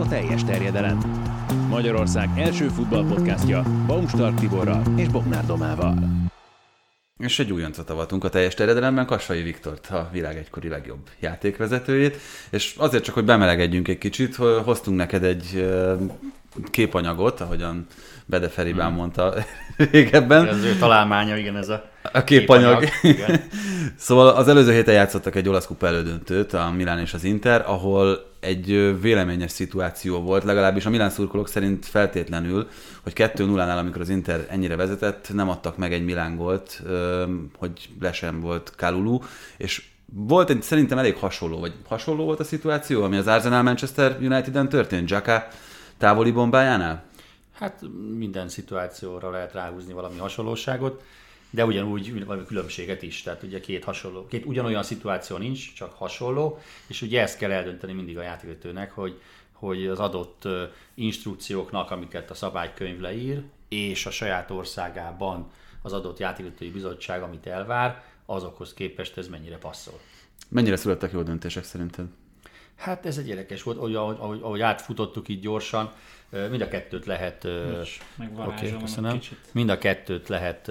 a teljes terjedelem. Magyarország első futballpodcastja Baumstark Tiborral és Bognár Domával. És egy újoncot avatunk a teljes terjedelemben, Kassai Viktort, a világ egykori legjobb játékvezetőjét, és azért csak, hogy bemelegedjünk egy kicsit, hoztunk neked egy képanyagot, ahogyan Bede Feribán hmm. mondta régebben. Ez ő találmánya, igen, ez a, a képanyag. képanyag. szóval az előző héten játszottak egy olasz kupa elődöntőt, a Milán és az Inter, ahol egy véleményes szituáció volt, legalábbis a Milán szurkolók szerint feltétlenül, hogy 2-0-nál, amikor az Inter ennyire vezetett, nem adtak meg egy Milán gólt, hogy le sem volt Kalulu, és volt egy szerintem elég hasonló, vagy hasonló volt a szituáció, ami az Arsenal Manchester United-en történt, Jaka távoli bombájánál? Hát minden szituációra lehet ráhúzni valami hasonlóságot, de ugyanúgy valami különbséget is. Tehát ugye két hasonló, két ugyanolyan szituáció nincs, csak hasonló, és ugye ezt kell eldönteni mindig a játékvetőnek, hogy, hogy az adott instrukcióknak, amiket a szabálykönyv leír, és a saját országában az adott játékvetői bizottság, amit elvár, azokhoz képest ez mennyire passzol. Mennyire születtek jó döntések szerinted? Hát ez egy érdekes volt, ahogy, ahogy, ahogy átfutottuk így gyorsan, mind a kettőt lehet, okay, köszönöm, mind a kettőt lehet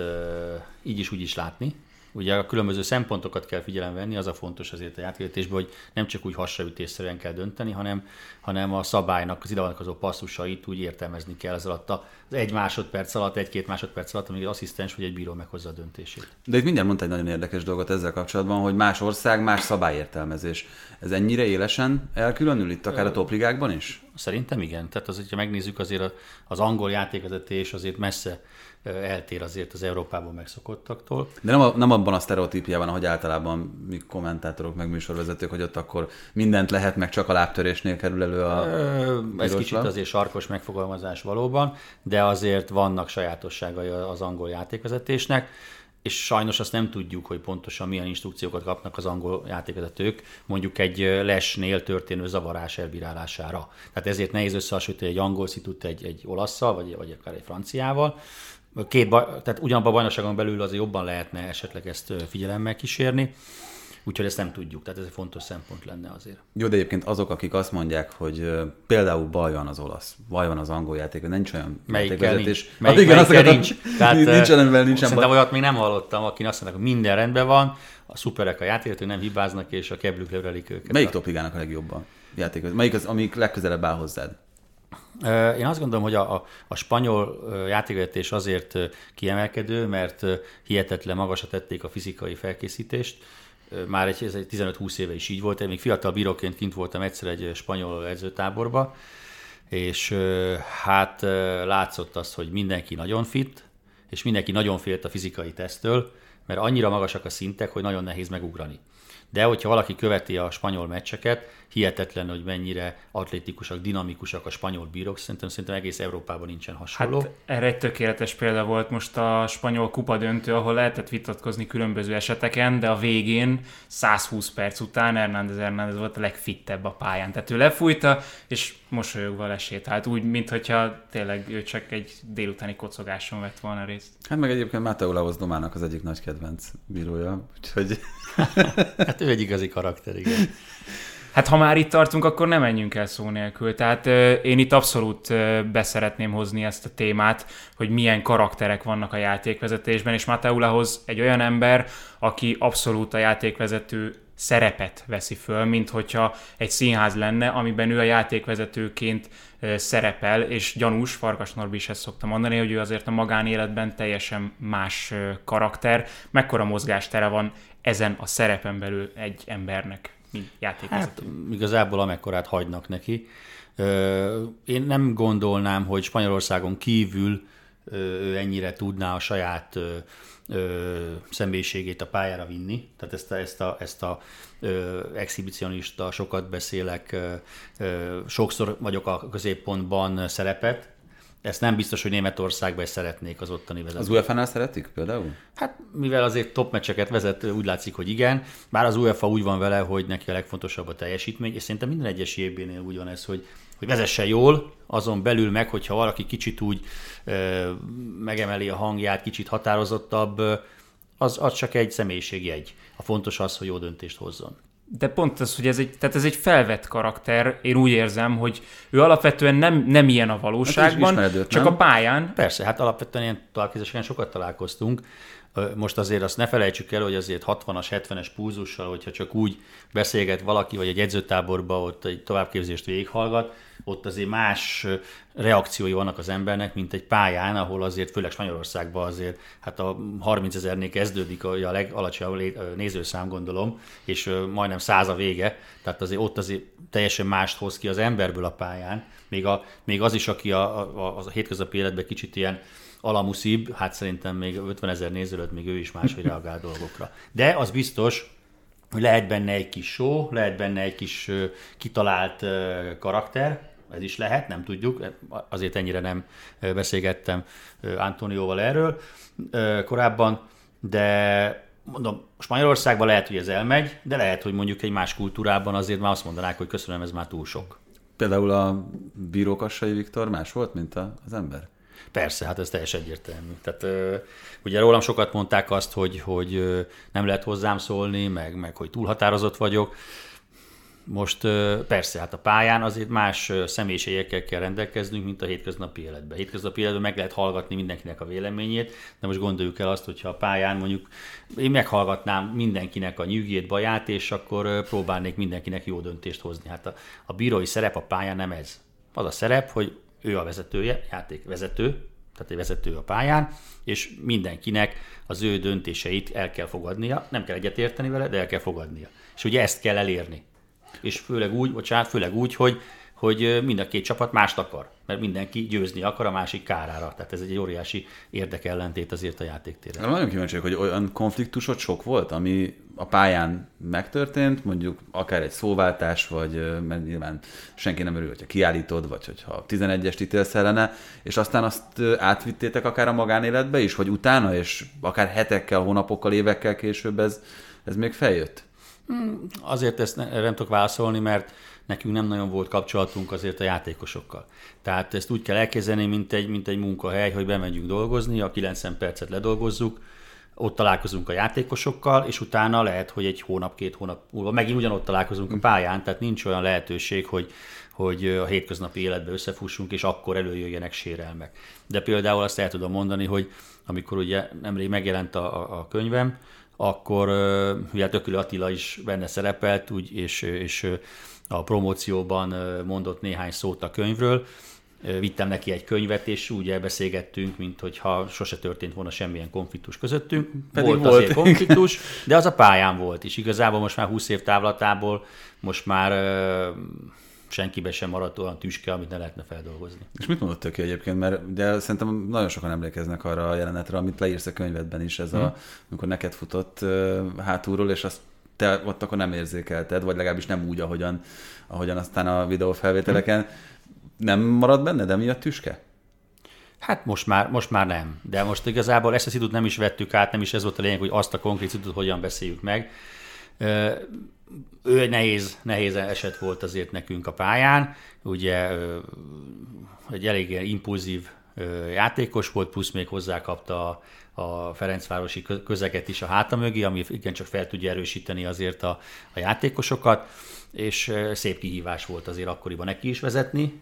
így is úgy is látni. Ugye a különböző szempontokat kell figyelembe venni, az a fontos azért a játékvetésben, hogy nem csak úgy hasraütésszerűen kell dönteni, hanem, hanem a szabálynak, az ide passzusait úgy értelmezni kell az alatt az egy másodperc alatt, egy-két másodperc alatt, amíg az asszisztens vagy egy bíró meghozza a döntését. De itt mindjárt mondta egy nagyon érdekes dolgot ezzel kapcsolatban, hogy más ország, más szabályértelmezés. Ez ennyire élesen elkülönül itt akár a topligákban is? Szerintem igen. Tehát az, hogyha megnézzük azért az angol játékvezetés azért messze eltér azért az Európában megszokottaktól. De nem, a, nem abban a sztereotípiában, ahogy általában mi kommentátorok, meg műsorvezetők, hogy ott akkor mindent lehet, meg csak a lábtörésnél kerül elő a Ö, Ez kicsit azért sarkos megfogalmazás valóban, de azért vannak sajátosságai az angol játékvezetésnek és sajnos azt nem tudjuk, hogy pontosan milyen instrukciókat kapnak az angol játékvezetők, mondjuk egy lesnél történő zavarás elbírálására. Tehát ezért nehéz összehasonlítani egy angol szitut egy, egy olasszal, vagy, vagy akár egy franciával, Két, tehát ugyanabban a bajnokságon belül azért jobban lehetne esetleg ezt figyelemmel kísérni. Úgyhogy ezt nem tudjuk, tehát ez egy fontos szempont lenne azért. Jó, de egyébként azok, akik azt mondják, hogy például baj van az olasz, baj van az angol játék, nincs olyan melyikkel nincs. Melyik, hát igen, melyikkel nincs. Tehát, nincs, amivel nincs Szerintem olyat még nem hallottam, aki azt mondja, hogy minden rendben van, a szuperek a játékok, nem hibáznak, és a keblük levrelik őket. Melyik topligának a legjobban játék? Melyik az, amik legközelebb áll hozzád? Én azt gondolom, hogy a, a, a spanyol játékvezetés azért kiemelkedő, mert hihetetlen magasra tették a fizikai felkészítést. Már egy, ez egy 15-20 éve is így volt. Én még fiatal bíróként kint voltam egyszer egy spanyol edzőtáborba, és hát látszott az, hogy mindenki nagyon fit, és mindenki nagyon félt a fizikai tesztől, mert annyira magasak a szintek, hogy nagyon nehéz megugrani de hogyha valaki követi a spanyol meccseket, hihetetlen, hogy mennyire atlétikusak, dinamikusak a spanyol bírók, szerintem, szerintem egész Európában nincsen hasonló. Hát erre egy tökéletes példa volt most a spanyol kupa döntő, ahol lehetett vitatkozni különböző eseteken, de a végén 120 perc után Hernández Hernández volt a legfittebb a pályán. Tehát ő lefújta, és mosolyogva lesétált, úgy, mintha tényleg ő csak egy délutáni kocogáson vett volna részt. Hát meg egyébként Mateo Laos Domának az egyik nagy kedvenc bírója, úgyhogy... hát ő egy igazi karakter, igen. Hát ha már itt tartunk, akkor nem menjünk el szó nélkül. Tehát euh, én itt abszolút euh, beszeretném hozni ezt a témát, hogy milyen karakterek vannak a játékvezetésben, és Mateulahoz egy olyan ember, aki abszolút a játékvezető szerepet veszi föl, mint hogyha egy színház lenne, amiben ő a játékvezetőként szerepel, és gyanús, Farkas Norbi is ezt szokta mondani, hogy ő azért a magánéletben teljesen más karakter, mekkora mozgástere van ezen a szerepen belül egy embernek, mint játékvezető. Hát, igazából amekkorát hagynak neki. Én nem gondolnám, hogy Spanyolországon kívül ő ennyire tudná a saját ö, személyiségét a pályára vinni. Tehát ezt a, ezt a, ezt a ö, exhibicionista, sokat beszélek, ö, ö, sokszor vagyok a középpontban szerepet, ezt nem biztos, hogy Németországban is szeretnék az ottani vezetők. Az UEFA-nál szeretik például? Hát mivel azért top meccseket vezet, úgy látszik, hogy igen. Bár az UEFA úgy van vele, hogy neki a legfontosabb a teljesítmény, és szerintem minden egyes évbénél úgy van ez, hogy, hogy vezesse jól, azon belül meg, hogyha valaki kicsit úgy ö, megemeli a hangját, kicsit határozottabb, az, az csak egy személyiségjegy. A fontos az, hogy jó döntést hozzon. de pont az, hogy ez egy, tehát ez egy felvett karakter, én úgy érzem, hogy ő alapvetően nem, nem ilyen a valóságban, ismeredőt, csak nem? a pályán. Persze, hát alapvetően ilyen találkozásokon sokat találkoztunk. Most azért azt ne felejtsük el, hogy azért 60-as, 70-es púzussal, hogyha csak úgy beszélget valaki, vagy egy edzőtáborba ott egy továbbképzést végighallgat, ott azért más reakciói vannak az embernek, mint egy pályán, ahol azért, főleg Spanyolországban azért, hát a 30 ezernél kezdődik a, a legalacsonyabb nézőszám, gondolom, és majdnem száz a vége, tehát azért ott azért teljesen mást hoz ki az emberből a pályán, még, a, még az is, aki a, a, a hétköznapi életben kicsit ilyen alamuszibb, hát szerintem még 50 ezer néző előtt még ő is máshogy reagál dolgokra. De az biztos, hogy lehet benne egy kis show, lehet benne egy kis kitalált karakter, ez is lehet, nem tudjuk, azért ennyire nem beszélgettem ö, Antonióval erről korábban, de mondom, Spanyolországban lehet, hogy ez elmegy, de lehet, hogy mondjuk egy más kultúrában azért már azt mondanák, hogy köszönöm, ez már túl sok. Például a bírókassai Viktor más volt, mint az ember? Persze, hát ez teljesen egyértelmű. Tehát ugye rólam sokat mondták azt, hogy, hogy nem lehet hozzám szólni, meg, meg hogy túlhatározott vagyok. Most persze, hát a pályán azért más személyiségekkel kell rendelkeznünk, mint a hétköznapi életben. Hétköznapi életben meg lehet hallgatni mindenkinek a véleményét, de most gondoljuk el azt, hogyha a pályán mondjuk én meghallgatnám mindenkinek a nyűgét, baját, és akkor próbálnék mindenkinek jó döntést hozni. Hát a, a bírói szerep a pályán nem ez. Az a szerep, hogy ő a vezetője, játékvezető, tehát egy vezető a pályán, és mindenkinek az ő döntéseit el kell fogadnia, nem kell egyetérteni vele, de el kell fogadnia. És ugye ezt kell elérni. És főleg úgy, bocsánat, főleg úgy, hogy, hogy mind a két csapat mást akar, mert mindenki győzni akar a másik kárára. Tehát ez egy óriási érdekellentét azért a játéktéren. De nagyon kíváncsi hogy olyan konfliktusod sok volt, ami a pályán megtörtént, mondjuk akár egy szóváltás, vagy mert nyilván senki nem örül, hogyha kiállítod, vagy hogyha 11-est ítélsz ellene, és aztán azt átvittétek akár a magánéletbe is, vagy utána, és akár hetekkel, hónapokkal, évekkel később ez, ez még feljött? Azért ezt ne, erre nem tudok válaszolni, mert nekünk nem nagyon volt kapcsolatunk azért a játékosokkal. Tehát ezt úgy kell elkezdeni, mint egy, mint egy munkahely, hogy bemegyünk dolgozni, a 90 percet ledolgozzuk, ott találkozunk a játékosokkal, és utána lehet, hogy egy hónap, két hónap múlva megint ugyanott találkozunk a pályán, tehát nincs olyan lehetőség, hogy, hogy a hétköznapi életbe összefussunk, és akkor előjöjjenek sérelmek. De például azt el tudom mondani, hogy amikor ugye nemrég megjelent a, a, könyvem, akkor ugye Tökülő Attila is benne szerepelt, úgy, és, és a promócióban mondott néhány szót a könyvről, vittem neki egy könyvet, és úgy elbeszélgettünk, mint hogyha sose történt volna semmilyen konfliktus közöttünk. Pedig volt, volt. azért konfliktus, de az a pályán volt, és igazából most már 20 év távlatából most már senkibe sem maradt olyan tüske, amit ne lehetne feldolgozni. És mit mondott Töki egyébként? Mert de szerintem nagyon sokan emlékeznek arra a jelenetre, amit leírsz a könyvedben is, ez a, amikor neked futott hátulról, és azt te ott akkor nem érzékelted, vagy legalábbis nem úgy, ahogyan, ahogyan aztán a videófelvételeken. Nem marad benne, de mi a tüske? Hát most már, most már nem. De most igazából ezt a szitut nem is vettük át, nem is ez volt a lényeg, hogy azt a konkrét szitut hogyan beszéljük meg. Ő egy nehéz, nehéz eset volt azért nekünk a pályán. Ugye egy elég impulzív játékos volt, plusz még hozzákapta a, a Ferencvárosi kö- közeget is a háta mögé, ami igencsak fel tudja erősíteni azért a, a játékosokat, és szép kihívás volt azért akkoriban neki is vezetni,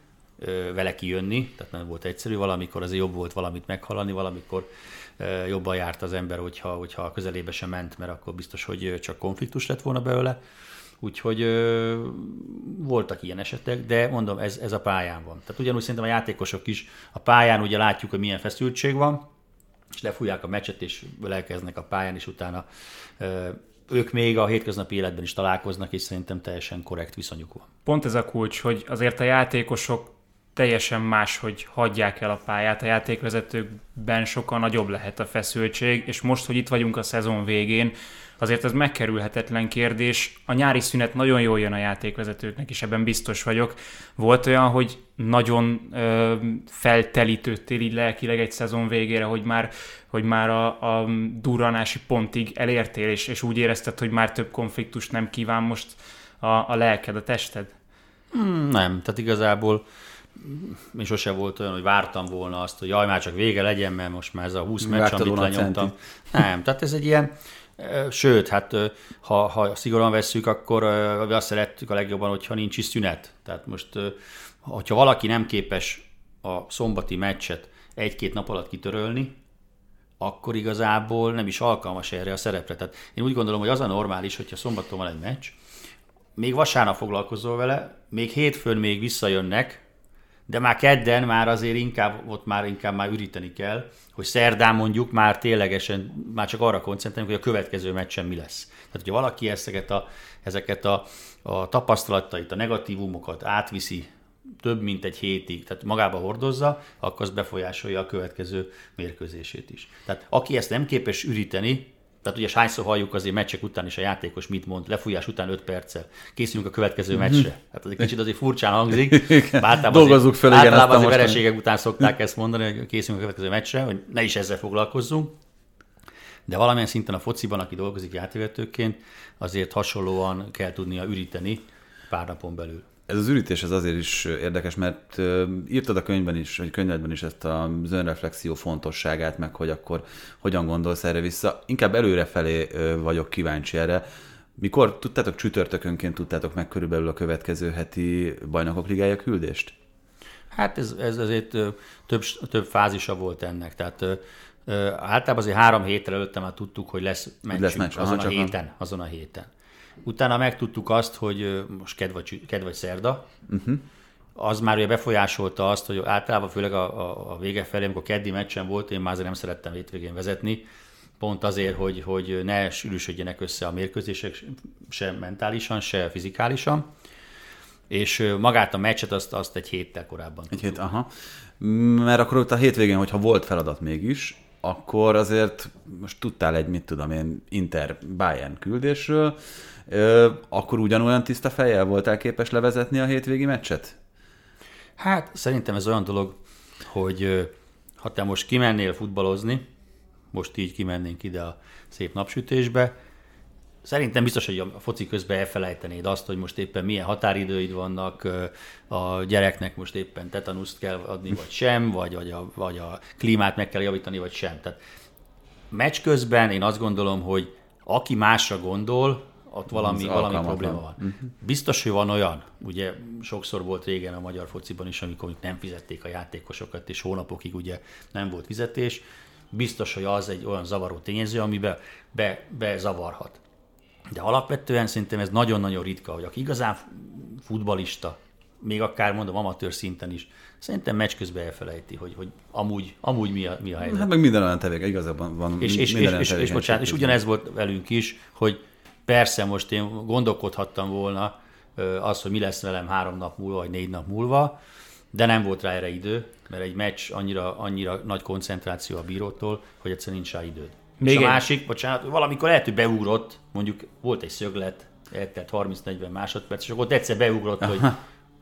vele kijönni, tehát nem volt egyszerű, valamikor azért jobb volt valamit meghallani, valamikor jobban járt az ember, hogyha, hogyha közelébe sem ment, mert akkor biztos, hogy csak konfliktus lett volna belőle. Úgyhogy ö, voltak ilyen esetek, de mondom, ez, ez a pályán van. Tehát ugyanúgy szerintem a játékosok is a pályán ugye látjuk, hogy milyen feszültség van, és lefújják a meccset, és elkezdenek a pályán, és utána ö, ők még a hétköznapi életben is találkoznak, és szerintem teljesen korrekt viszonyuk van. Pont ez a kulcs, hogy azért a játékosok teljesen más, hogy hagyják el a pályát, a játékvezetőkben sokkal nagyobb lehet a feszültség, és most, hogy itt vagyunk a szezon végén, azért ez megkerülhetetlen kérdés. A nyári szünet nagyon jól jön a játékvezetőknek, és ebben biztos vagyok. Volt olyan, hogy nagyon ö, feltelítődtél így lelkileg egy szezon végére, hogy már, hogy már a, a durranási pontig elértél, és, és úgy érezted, hogy már több konfliktust nem kíván most a, a lelked, a tested? Hmm, Nem, tehát igazából mi sose volt olyan, hogy vártam volna azt, hogy jaj, már csak vége legyen, mert most már ez a 20 meccs, Vártad amit lenyomtam. Nem, tehát ez egy ilyen, Sőt, hát ha, ha szigorúan vesszük, akkor azt szerettük a legjobban, hogyha nincs is szünet. Tehát most, hogyha valaki nem képes a szombati meccset egy-két nap alatt kitörölni, akkor igazából nem is alkalmas erre a szerepre. Tehát én úgy gondolom, hogy az a normális, hogyha szombaton van egy meccs, még vasárnap foglalkozol vele, még hétfőn még visszajönnek, de már kedden már azért inkább, ott már inkább már üríteni kell, hogy szerdán mondjuk már ténylegesen, már csak arra koncentrálunk, hogy a következő meccsen mi lesz. Tehát, hogyha valaki ezeket a, ezeket a, a tapasztalatait, a negatívumokat átviszi több mint egy hétig, tehát magába hordozza, akkor az befolyásolja a következő mérkőzését is. Tehát aki ezt nem képes üríteni, tehát ugye hányszor halljuk azért meccsek után is a játékos mit mond, lefújás után 5 perccel, készülünk a következő mm-hmm. meccsre. Hát az egy kicsit azért furcsán hangzik. Általában Dolgozzuk fel, igen, általában azért vereségek után szokták ezt mondani, hogy készülünk a következő meccsre, hogy ne is ezzel foglalkozzunk. De valamilyen szinten a fociban, aki dolgozik játékvetőként, azért hasonlóan kell tudnia üríteni pár napon belül. Ez az ürítés az azért is érdekes, mert írtad a könyvben is, vagy könyvedben is ezt a önreflexió fontosságát, meg hogy akkor hogyan gondolsz erre vissza. Inkább előrefelé vagyok kíváncsi erre. Mikor tudtátok csütörtökönként tudtátok meg körülbelül a következő heti bajnokok ligája küldést? Hát ez, ez azért több, több fázisa volt ennek. Tehát általában azért három hétre előtte már tudtuk, hogy lesz meccsünk lesz meccs. azon, Aha, a héten, azon a héten. Utána megtudtuk azt, hogy most ked vagy, ked vagy szerda, uh-huh. az már ugye befolyásolta azt, hogy általában főleg a, a, a vége felé, amikor keddi meccsen volt, én már azért nem szerettem hétvégén vezetni, pont azért, hogy, hogy ne sűrűsödjenek össze a mérkőzések se mentálisan, se fizikálisan. És magát a meccset azt, azt egy héttel korábban. Egy hét, aha. Mert akkor ott a hétvégén, hogyha volt feladat mégis, akkor azért most tudtál egy, mit tudom én, Inter Bayern küldésről, akkor ugyanolyan tiszta fejjel voltál képes levezetni a hétvégi meccset? Hát szerintem ez olyan dolog, hogy ha te most kimennél futballozni, most így kimennénk ide a szép napsütésbe, Szerintem biztos, hogy a foci közben elfelejtenéd azt, hogy most éppen milyen határidőid vannak, a gyereknek most éppen tetanuszt kell adni, vagy sem, vagy, vagy, a, vagy a klímát meg kell javítani, vagy sem. Tehát meccs közben én azt gondolom, hogy aki másra gondol, ott valami, valami probléma van. Uh-huh. Biztos, hogy van olyan, ugye sokszor volt régen a magyar fociban is, amikor nem fizették a játékosokat, és hónapokig ugye nem volt fizetés, biztos, hogy az egy olyan zavaró tényező, amiben be, bezavarhat. De alapvetően szerintem ez nagyon-nagyon ritka, hogy aki igazán futbalista, még akár mondom amatőr szinten is, szerintem meccs közben elfelejti, hogy, hogy amúgy, amúgy mi, a, mi a helyzet. Hát meg minden olyan tevéke, igazában van és, és, és, és, és, bocsánat, és ugyanez volt velünk is, hogy persze most én gondolkodhattam volna az, hogy mi lesz velem három nap múlva, vagy négy nap múlva, de nem volt rá erre idő, mert egy meccs annyira, annyira nagy koncentráció a bírótól, hogy egyszerűen nincs rá időd. Még és a egy... másik, bocsánat, valamikor lehet, hogy beugrott, mondjuk volt egy szöglet, eltelt 30-40 másodperc, és akkor ott egyszer beugrott, hogy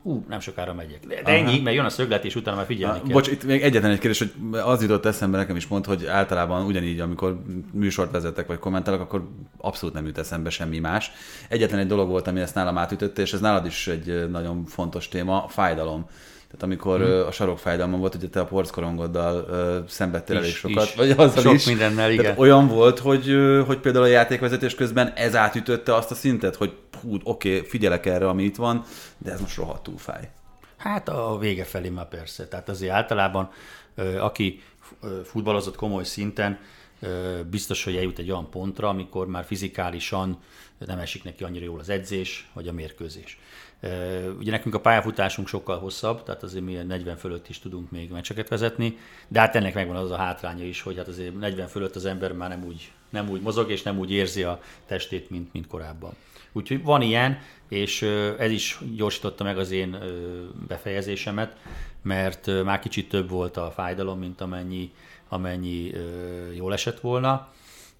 hú, nem sokára megyek. De, de ennyi, mert jön a szöglet, és utána már figyelni kell. Bocs, itt még egyetlen egy kérdés, hogy az jutott eszembe nekem is mond, hogy általában ugyanígy, amikor műsort vezetek vagy kommentelek, akkor abszolút nem jut eszembe semmi más. Egyetlen egy dolog volt, ami ezt nálam átütötte, és ez nálad is egy nagyon fontos téma, a fájdalom. Tehát amikor hmm. a sarokfájdalmam volt, ugye te a porckorongoddal szenvedtél elég sokat, is. vagy azzal Sok is. mindennel, igen. Tehát olyan volt, hogy, hogy például a játékvezetés közben ez átütötte azt a szintet, hogy hú, oké, okay, figyelek erre, ami itt van, de ez most rohadtul fáj. Hát a vége felé már persze. Tehát azért általában, aki futballozott komoly szinten, biztos, hogy eljut egy olyan pontra, amikor már fizikálisan nem esik neki annyira jól az edzés, vagy a mérkőzés. Ugye nekünk a pályafutásunk sokkal hosszabb, tehát azért mi 40 fölött is tudunk még meccseket vezetni, de hát ennek megvan az a hátránya is, hogy hát azért 40 fölött az ember már nem úgy, nem úgy mozog, és nem úgy érzi a testét, mint, mint korábban. Úgyhogy van ilyen, és ez is gyorsította meg az én befejezésemet, mert már kicsit több volt a fájdalom, mint amennyi, amennyi jól esett volna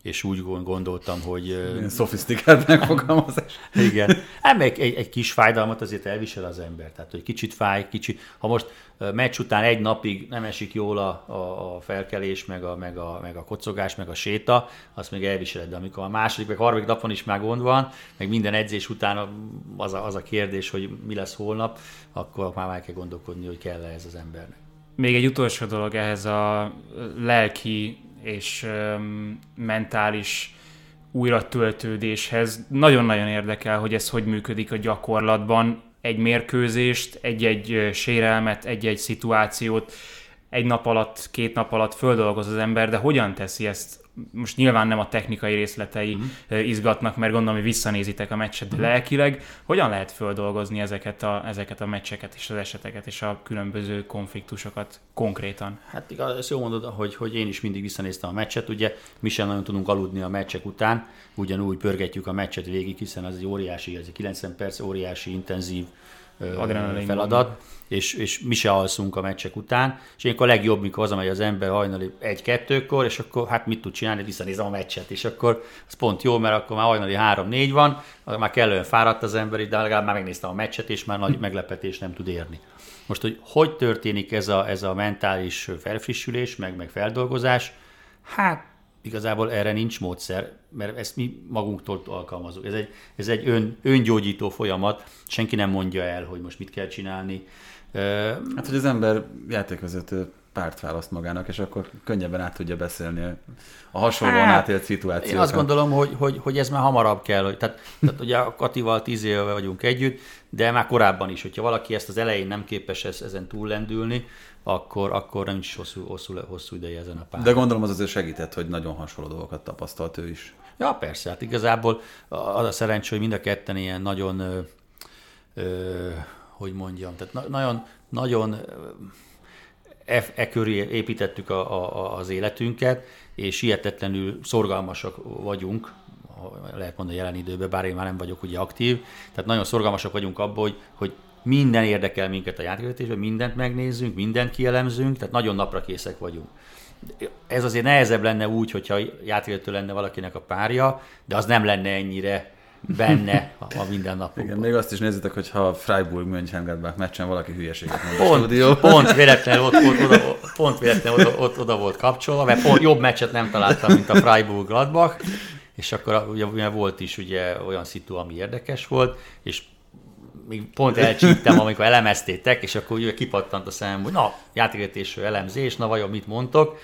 és úgy gondoltam, hogy... Ilyen szofisztikált megfogalmazás. Igen. Hát egy, egy, egy kis fájdalmat azért elvisel az ember. Tehát, hogy kicsit fáj, kicsit... Ha most meccs után egy napig nem esik jól a, a, a felkelés, meg a, meg, a, meg a kocogás, meg a séta, azt még elviseled. De amikor a második, meg harmadik napon is már gond van, meg minden edzés után az a, az a kérdés, hogy mi lesz holnap, akkor már meg kell gondolkodni, hogy kell-e ez az embernek. Még egy utolsó dolog ehhez a lelki és mentális újra töltődéshez. Nagyon-nagyon érdekel, hogy ez hogy működik a gyakorlatban. Egy mérkőzést, egy-egy sérelmet, egy-egy szituációt egy nap alatt, két nap alatt földolgoz az ember, de hogyan teszi ezt most nyilván nem a technikai részletei uh-huh. izgatnak, mert gondolom, hogy visszanézitek a meccset, de uh-huh. lelkileg hogyan lehet földolgozni ezeket a, ezeket a meccseket és az eseteket és a különböző konfliktusokat konkrétan? Hát igaz, ezt jó mondod, hogy, hogy én is mindig visszanéztem a meccset, ugye mi sem nagyon tudunk aludni a meccsek után, ugyanúgy pörgetjük a meccset végig, hiszen az egy óriási, ez egy 90 perc óriási, intenzív Adrenalin feladat. Van és, és mi se alszunk a meccsek után, és ilyenkor a legjobb, mikor hazamegy az ember hajnali egy-kettőkor, és akkor hát mit tud csinálni, visszanézem a meccset, és akkor az pont jó, mert akkor már hajnali három-négy van, már kellően fáradt az ember, de legalább már megnéztem a meccset, és már nagy meglepetés nem tud érni. Most, hogy hogy történik ez a, ez a mentális felfrissülés, meg, meg feldolgozás, hát igazából erre nincs módszer, mert ezt mi magunktól alkalmazunk. Ez egy, ez egy ön, öngyógyító folyamat, senki nem mondja el, hogy most mit kell csinálni. Hát, hogy az ember játékvezető párt választ magának, és akkor könnyebben át tudja beszélni a hasonlóan hát, átélt szituációkat. Én azt gondolom, hogy, hogy, hogy ez már hamarabb kell. Hogy, tehát, tehát ugye a Katival tíz éve vagyunk együtt, de már korábban is, hogyha valaki ezt az elején nem képes ezen túllendülni, akkor, akkor nem is hosszú, hosszú, hosszú ideje ezen a pályán. De gondolom az azért segített, hogy nagyon hasonló dolgokat tapasztalt ő is. Ja, persze, hát igazából az a szerencsé, hogy mind a ketten ilyen nagyon, ö, ö, hogy mondjam, tehát na- nagyon, nagyon e, e köré építettük a, a, az életünket, és hihetetlenül szorgalmasak vagyunk, lehet mondani jelen időben, bár én már nem vagyok ugye aktív, tehát nagyon szorgalmasak vagyunk abban, hogy, hogy minden érdekel minket a játékvetésben, mindent megnézzünk, mindent kielemzünk, tehát nagyon napra készek vagyunk. Ez azért nehezebb lenne úgy, hogyha játékvető lenne valakinek a párja, de az nem lenne ennyire benne a, a mindennapokban. Igen, még azt is nézzétek, hogy ha Freiburg Mönchengladbach meccsen valaki hülyeséget mond pont, a stúdió. Pont véletlenül ott, ott, oda, pont véletlenül oda, ott, oda volt kapcsolva, mert pont jobb meccset nem találtam, mint a Freiburg Gladbach, és akkor ugye, ugye volt is ugye olyan szitu, ami érdekes volt, és még pont elcsíptem, amikor elemeztétek, és akkor ugye kipattant a szemem, hogy na, játékvetésről elemzés, na vajon mit mondtok,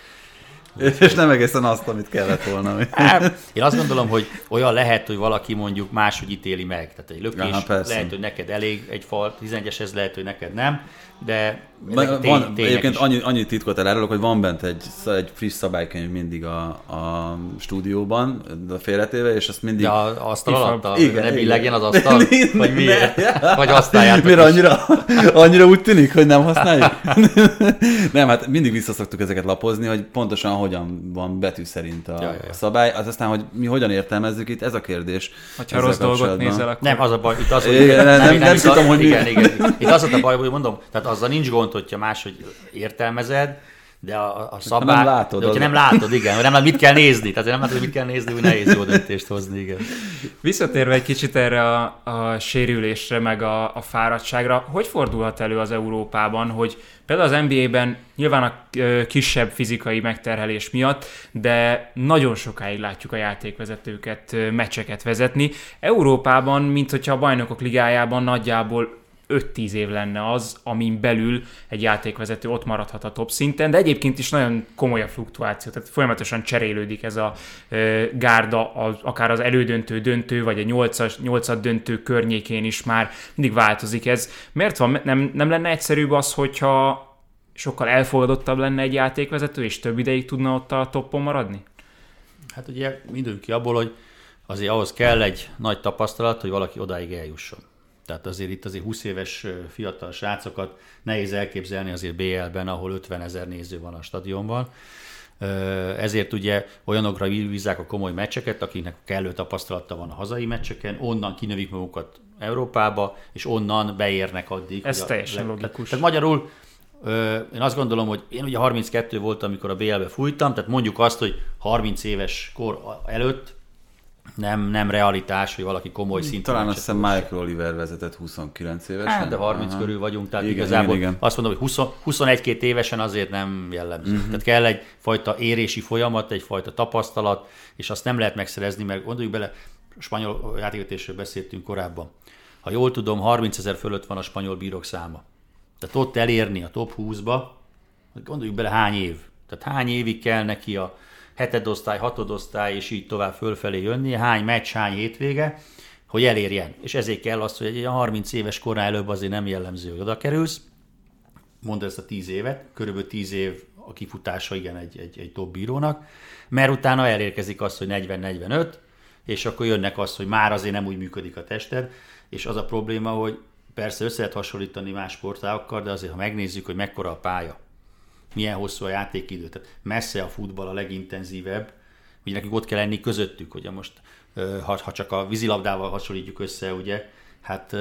és nem egészen azt, amit kellett volna. Hát, én azt gondolom, hogy olyan lehet, hogy valaki mondjuk máshogy ítéli meg. Tehát egy lökés Aha, lehet, hogy neked elég egy fal, 11 ez lehet, hogy neked nem, de van, van egyébként annyi, annyi titkot elárulok, hogy van bent egy, egy friss szabálykönyv mindig a, a stúdióban, a félretéve, és azt mindig... Ja, asztal alatt, a, igen, ne billegjen az asztal, vagy miért? Vagy használjátok Miért annyira, annyira úgy tűnik, hogy nem használjuk? nem, hát mindig visszaszoktuk ezeket lapozni, hogy pontosan hogyan van betű szerint a, ja, ja, ja. szabály, az aztán, hogy mi hogyan értelmezzük itt, ez a kérdés. Ha rossz dolgot nézel, akkor... Nem, az a baj, itt az, hogy... Igen, nem, nem, nem, tudom, hogy igen, igen. Itt az a baj, hogy mondom, tehát azzal nincs gond, hogyha máshogy értelmezed, de a, a szabály... Nem látod. De hogyha nem látod, igen, nem látod, mit kell nézni. Tehát nem látod, mit kell nézni, hogy nehéz jó döntést hozni, igen. Visszatérve egy kicsit erre a, a sérülésre, meg a, a fáradtságra, hogy fordulhat elő az Európában, hogy például az NBA-ben nyilván a kisebb fizikai megterhelés miatt, de nagyon sokáig látjuk a játékvezetőket meccseket vezetni. Európában, mint hogyha a bajnokok ligájában nagyjából 5-10 év lenne az, amin belül egy játékvezető ott maradhat a top szinten, de egyébként is nagyon komoly a fluktuáció, tehát folyamatosan cserélődik ez a e, gárda, az, akár az elődöntő döntő, vagy a 8-as, 8 döntő környékén is már mindig változik ez. Miért van, nem, nem lenne egyszerűbb az, hogyha sokkal elfogadottabb lenne egy játékvezető, és több ideig tudna ott a toppon maradni? Hát ugye ki abból, hogy azért ahhoz kell egy nagy tapasztalat, hogy valaki odáig eljusson. Tehát azért itt azért 20 éves fiatal srácokat nehéz elképzelni azért BL-ben, ahol 50 ezer néző van a stadionban. Ezért ugye olyanokra bízzák a komoly meccseket, akiknek kellő tapasztalata van a hazai meccseken, onnan kinövik magukat Európába, és onnan beérnek addig. Ez teljesen le, logikus. Tehát magyarul én azt gondolom, hogy én ugye 32 voltam, amikor a BL-be fújtam, tehát mondjuk azt, hogy 30 éves kor előtt nem, nem realitás, hogy valaki komoly szinten. Talán azt hiszem Michael Oliver vezetett 29 évesen. Hát, de 30 Aha. körül vagyunk, tehát igen, igazából igen, igen. azt mondom, hogy 21-2 évesen azért nem jellemző. Uh-huh. Tehát kell egyfajta érési folyamat, egyfajta tapasztalat, és azt nem lehet megszerezni, mert gondoljuk bele, spanyol játékvetésről beszéltünk korábban. Ha jól tudom, 30 ezer fölött van a spanyol bírók száma. Tehát ott elérni a top 20-ba, gondoljuk bele hány év. Tehát hány évig kell neki a hetedosztály, hatodosztály, és így tovább fölfelé jönni, hány meccs, hány hétvége, hogy elérjen. És ezért kell azt, hogy egy 30 éves korán előbb azért nem jellemző, hogy oda kerülsz. Mondd ezt a 10 évet, körülbelül 10 év a kifutása, igen, egy, egy, egy top bírónak, mert utána elérkezik az, hogy 40-45, és akkor jönnek az, hogy már azért nem úgy működik a tested, és az a probléma, hogy persze össze lehet hasonlítani más sportágokkal, de azért, ha megnézzük, hogy mekkora a pálya, milyen hosszú a játékidő, tehát messze a futball a legintenzívebb, ugye nekik ott kell lenni közöttük, ugye most, ha, ha csak a vízilabdával hasonlítjuk össze, ugye, hát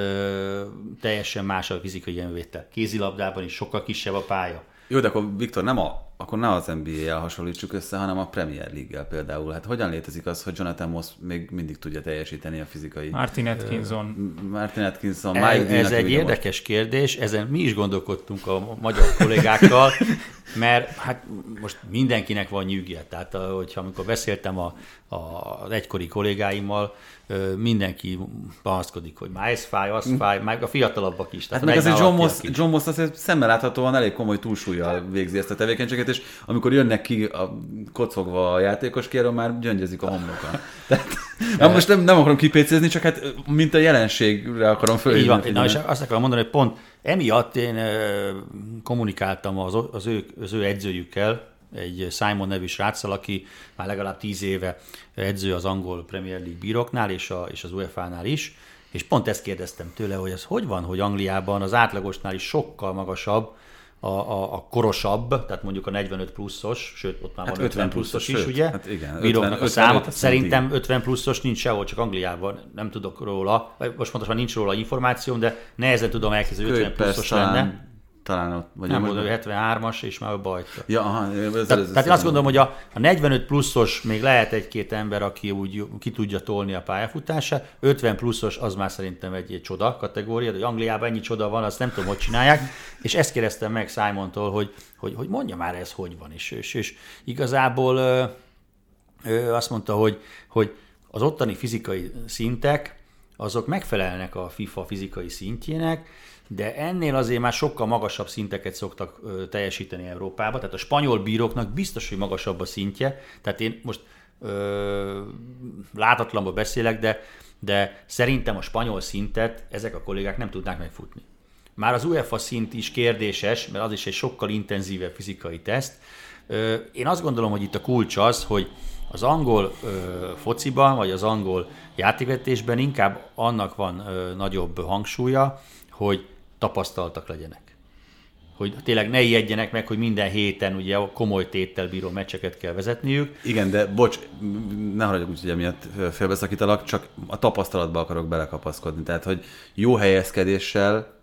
teljesen más a fizikai jelenléttel. Kézilabdában is sokkal kisebb a pálya. Jó, de akkor Viktor, nem a, akkor ne az NBA-jel hasonlítsuk össze, hanem a Premier League-el például. Hát hogyan létezik az, hogy Jonathan Moss még mindig tudja teljesíteni a fizikai... Martin Atkinson. Martin Atkinson, Ez, Mike ez egy érdekes most... kérdés, ezen mi is gondolkodtunk a magyar kollégákkal, mert hát most mindenkinek van nyűgje. Tehát, hogyha amikor beszéltem a, a, az egykori kollégáimmal, mindenki panaszkodik, hogy már ez fáj, az fáj, meg a fiatalabbak is. Tehát hát meg azért John Moss, John Moss azért szemmel láthatóan elég komoly túlsúlyjal végzi ezt a tevékenységet, és amikor jönnek ki a kocogva a játékos kérő, már gyöngyezik a homloka. Tehát, nem, most nem, nem akarom kipécézni, csak hát mint a jelenségre akarom fölhívni. Így van, na, és azt akarom mondani, hogy pont emiatt én kommunikáltam az, az, ő, az ő edzőjükkel, egy Simon nevű sráccal, aki már legalább tíz éve edző az angol Premier League bíroknál és, a, és az UEFA-nál is, és pont ezt kérdeztem tőle, hogy ez hogy van, hogy Angliában az átlagosnál is sokkal magasabb a, a, a korosabb, tehát mondjuk a 45 pluszos, sőt, ott már hát van 50 pluszos, pluszos is, ugye? Hát igen, 50, a száma. Szerintem 50 pluszos nincs sehol, csak Angliában, nem tudok róla, most pontosan nincs róla információm, de nehezen tudom elképzelni, hogy 50 pluszos lenne talán ott. Vagy nem mondom, hogy 73-as, és már bajta. Ja, aha, ez, ez, ez, tehát én azt gondolom, hogy a, a 45 pluszos még lehet egy-két ember, aki úgy ki tudja tolni a pályafutását, 50 pluszos az már szerintem egy, egy csoda kategória, de hogy Angliában ennyi csoda van, azt nem tudom, hogy csinálják, és ezt kérdeztem meg Simontól, hogy, hogy, hogy mondja már ez hogy van, és, és, és igazából ö, ö, azt mondta, hogy, hogy az ottani fizikai szintek, azok megfelelnek a FIFA fizikai szintjének, de ennél azért már sokkal magasabb szinteket szoktak teljesíteni Európába, tehát a spanyol bíróknak biztos, hogy magasabb a szintje, tehát én most ö, látatlanban beszélek, de, de szerintem a spanyol szintet ezek a kollégák nem tudnák megfutni. Már az UEFA szint is kérdéses, mert az is egy sokkal intenzívebb fizikai teszt. Ö, én azt gondolom, hogy itt a kulcs az, hogy az angol ö, fociban, vagy az angol játékvetésben inkább annak van ö, nagyobb hangsúlya, hogy tapasztaltak legyenek. Hogy tényleg ne ijedjenek meg, hogy minden héten ugye komoly téttel bíró meccseket kell vezetniük. Igen, de bocs, ne haragudj úgy, hogy emiatt félbeszakítalak, csak a tapasztalatba akarok belekapaszkodni. Tehát, hogy jó helyezkedéssel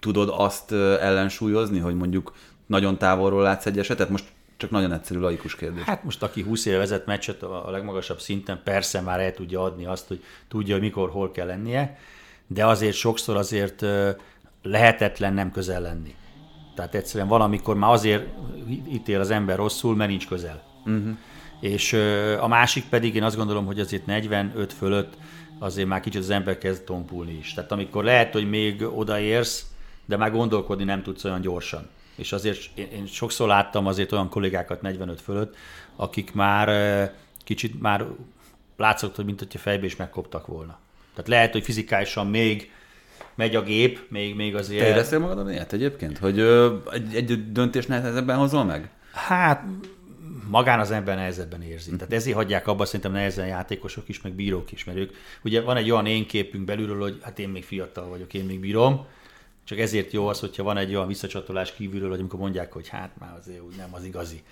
tudod azt ellensúlyozni, hogy mondjuk nagyon távolról látsz egy esetet? Most csak nagyon egyszerű laikus kérdés. Hát most aki 20 éve vezet meccset a legmagasabb szinten, persze már el tudja adni azt, hogy tudja, hogy mikor, hol kell lennie, de azért sokszor azért lehetetlen nem közel lenni. Tehát egyszerűen valamikor már azért ítél az ember rosszul, mert nincs közel. Uh-huh. És a másik pedig én azt gondolom, hogy azért 45 fölött azért már kicsit az ember kezd tompulni is. Tehát amikor lehet, hogy még odaérsz, de már gondolkodni nem tudsz olyan gyorsan. És azért én, én sokszor láttam azért olyan kollégákat 45 fölött, akik már kicsit már látszott, hogy mint hogyha fejbe is megkoptak volna. Tehát lehet, hogy fizikálisan még megy a gép, még, még azért... Te éreztél magadon ilyet egyébként? Hogy ö, egy, egy döntés nehezebben hozol meg? Hát magán az ember nehezebben érzi. Tehát ezért hagyják abba szerintem nehezen játékosok is, meg bírók is, mert ők, ugye van egy olyan én képünk belülről, hogy hát én még fiatal vagyok, én még bírom, csak ezért jó az, hogyha van egy olyan visszacsatolás kívülről, hogy amikor mondják, hogy hát már azért úgy nem az igazi.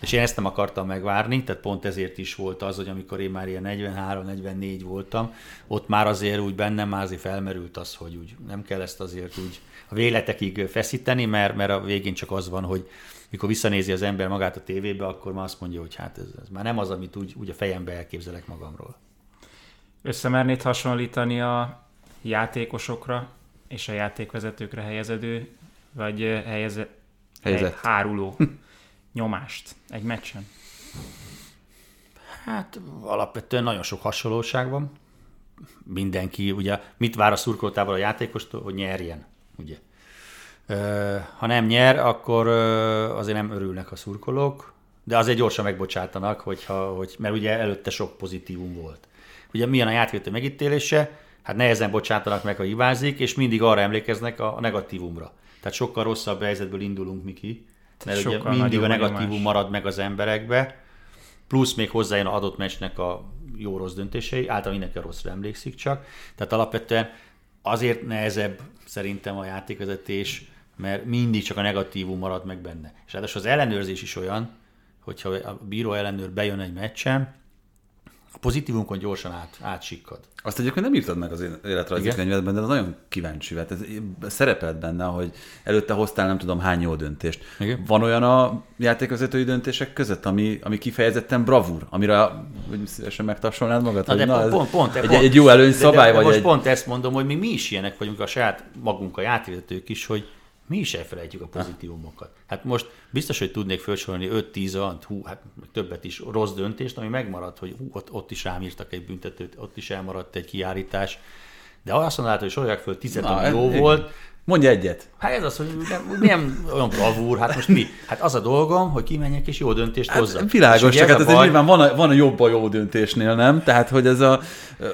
És én ezt nem akartam megvárni, tehát pont ezért is volt az, hogy amikor én már ilyen 43-44 voltam, ott már azért úgy bennem már azért felmerült az, hogy úgy nem kell ezt azért úgy a véletekig feszíteni, mert, mert a végén csak az van, hogy mikor visszanézi az ember magát a tévébe, akkor már azt mondja, hogy hát ez, ez már nem az, amit úgy, úgy a fejembe elképzelek magamról. Összemernéd hasonlítani a játékosokra, és a játékvezetőkre helyezedő, vagy helyeze, Helyzet. háruló nyomást egy meccsen? Hát alapvetően nagyon sok hasonlóság van. Mindenki, ugye, mit vár a szurkolótával a játékostól, hogy nyerjen, ugye. Ha nem nyer, akkor azért nem örülnek a szurkolók, de azért gyorsan megbocsátanak, hogyha, hogy, mert ugye előtte sok pozitívum volt. Ugye milyen a játékvezető megítélése, hát nehezen bocsátanak meg, ha hibázik, és mindig arra emlékeznek a, a negatívumra. Tehát sokkal rosszabb helyzetből indulunk mi ki, mert ugye mindig a negatívum nyomás. marad meg az emberekbe, plusz még hozzájön a adott meccsnek a jó-rossz döntései, általában mindenki a rosszra emlékszik csak. Tehát alapvetően azért nehezebb szerintem a játékvezetés, mert mindig csak a negatívum marad meg benne. És ráadásul az ellenőrzés is olyan, hogyha a bíró ellenőr bejön egy meccsen, a pozitívunkon gyorsan át, átsikkad. Azt egyébként nem írtad meg az életrajzi könyvedben, de az nagyon kíváncsi lett. Ez szerepelt benne, hogy előtte hoztál nem tudom hány jó döntést. Igen. Van olyan a játékvezetői döntések között, ami, ami kifejezetten bravúr, amire hogy szívesen megtapsolnád magad? Na, de pont, ez pont, pont, egy, pont, egy jó előnyszabály, de, de, de vagy most egy... pont ezt mondom, hogy még mi is ilyenek vagyunk a saját magunk, a játékvezetők is, hogy mi is elfelejtjük a pozitívumokat. Hát most biztos, hogy tudnék felsorolni 5-10 olyan, hú, hát többet is rossz döntést, ami megmaradt, hogy hú, ott, ott is rám írtak egy büntetőt, ott is elmaradt egy kiárítás. De azt mondanád, hogy sorolják föl 10 Na, ami jó volt, Mondj egyet. Hát ez az, hogy nem, nem olyan bravúr, hát most mi? Hát az a dolgom, hogy kimenjek és jó döntést hozzak. Hát, világos, És csak hát ez baj, nyilván van a, van a jobb a jó döntésnél, nem? Tehát, hogy ez a,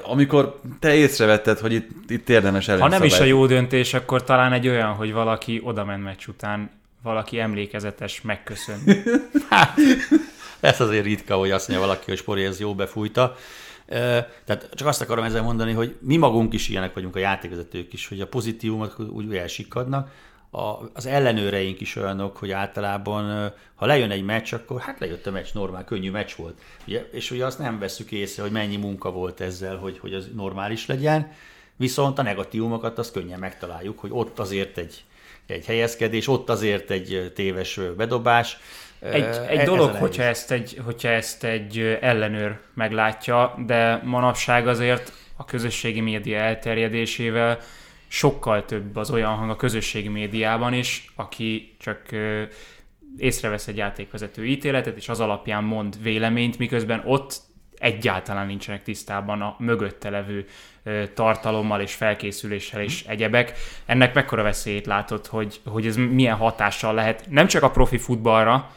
amikor te észrevetted, hogy itt, itt érdemes Ha előnyszabályt. nem is a jó döntés, akkor talán egy olyan, hogy valaki oda ment meccs után, valaki emlékezetes, megköszön. Ez azért ritka, hogy azt mondja valaki, hogy Spori ez jó befújta. Tehát csak azt akarom ezzel mondani, hogy mi magunk is ilyenek vagyunk, a játékvezetők is, hogy a pozitívumok úgy elsikadnak, a, az ellenőreink is olyanok, hogy általában, ha lejön egy meccs, akkor hát lejött a meccs, normál, könnyű meccs volt. Ugye, és ugye azt nem veszük észre, hogy mennyi munka volt ezzel, hogy, hogy az normális legyen, viszont a negatívumokat azt könnyen megtaláljuk, hogy ott azért egy, egy helyezkedés, ott azért egy téves bedobás. Egy, egy e- dolog, ez hogyha ezt egy, hogyha ezt egy ellenőr meglátja, de manapság azért a közösségi média elterjedésével sokkal több az olyan hang a közösségi médiában is, aki csak észrevesz egy játékvezető ítéletet, és az alapján mond véleményt, miközben ott egyáltalán nincsenek tisztában a mögötte levő tartalommal és felkészüléssel és egyebek. Ennek mekkora veszélyét látod, hogy, hogy ez milyen hatással lehet nem csak a profi futballra,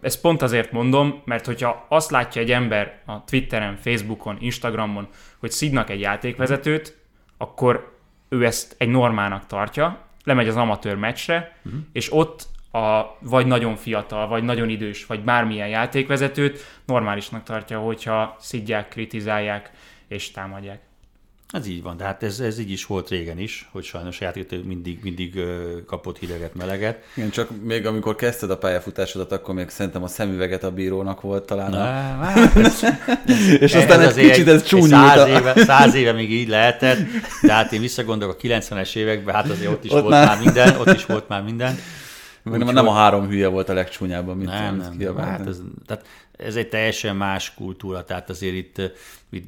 ezt pont azért mondom, mert hogyha azt látja egy ember a Twitteren, Facebookon, Instagramon, hogy szidnak egy játékvezetőt, akkor ő ezt egy normának tartja, lemegy az amatőr meccsre, uh-huh. és ott a vagy nagyon fiatal, vagy nagyon idős, vagy bármilyen játékvezetőt normálisnak tartja, hogyha szidják, kritizálják és támadják. Ez így van, de hát ez, ez így is volt régen is, hogy sajnos a játékvezető mindig, mindig kapott hideget, meleget. Igen, csak még amikor kezdted a pályafutásodat, akkor még szerintem a szemüveget a bírónak volt talán. A... Hát, És aztán egy azért kicsit ez csúnyult. Száz a- éve, száz éve még így lehetett, de hát én visszagondolok a 90-es években, hát azért ott is Ott volt már- már minden, ott is volt már minden. Nem, nem a három hülye volt a legcsúnyább, amit Nem, nem. Hát ez, tehát ez egy teljesen más kultúra, tehát azért itt, itt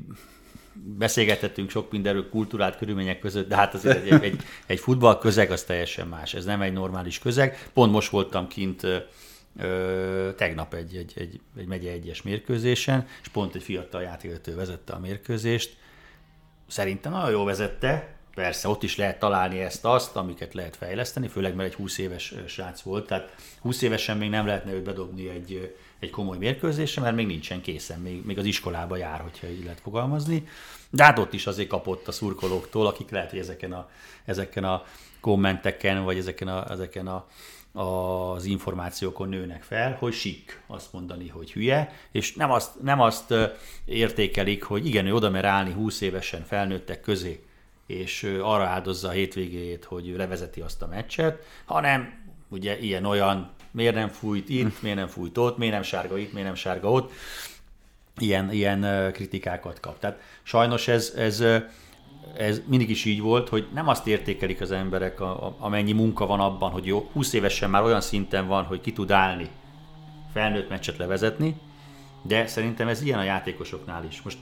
beszélgetettünk sok mindenről kultúrát körülmények között, de hát azért egy, egy, egy futball közeg az teljesen más. Ez nem egy normális közeg. Pont most voltam kint ö, tegnap egy, egy, egy, egy megye egyes mérkőzésen, és pont egy fiatal játékvezető vezette a mérkőzést. Szerintem nagyon jól vezette, Persze, ott is lehet találni ezt-azt, amiket lehet fejleszteni, főleg mert egy 20 éves srác volt, tehát 20 évesen még nem lehetne őt bedobni egy, egy komoly mérkőzésre, mert még nincsen készen, még, még az iskolába jár, hogyha így lehet fogalmazni. De hát ott is azért kapott a szurkolóktól, akik lehet, hogy ezeken a, ezeken a kommenteken, vagy ezeken, a, ezeken a, az információkon nőnek fel, hogy sik azt mondani, hogy hülye, és nem azt, nem azt értékelik, hogy igen, ő oda mer állni 20 évesen felnőttek közé, és arra áldozza a hétvégéjét, hogy ő levezeti azt a meccset, hanem ugye ilyen-olyan, miért nem fújt itt, miért nem fújt ott, miért nem sárga itt, miért nem sárga ott, ilyen, ilyen kritikákat kap. Tehát sajnos ez, ez, ez mindig is így volt, hogy nem azt értékelik az emberek, a, a, amennyi munka van abban, hogy jó, 20 évesen már olyan szinten van, hogy ki tud állni, felnőtt meccset levezetni, de szerintem ez ilyen a játékosoknál is. Most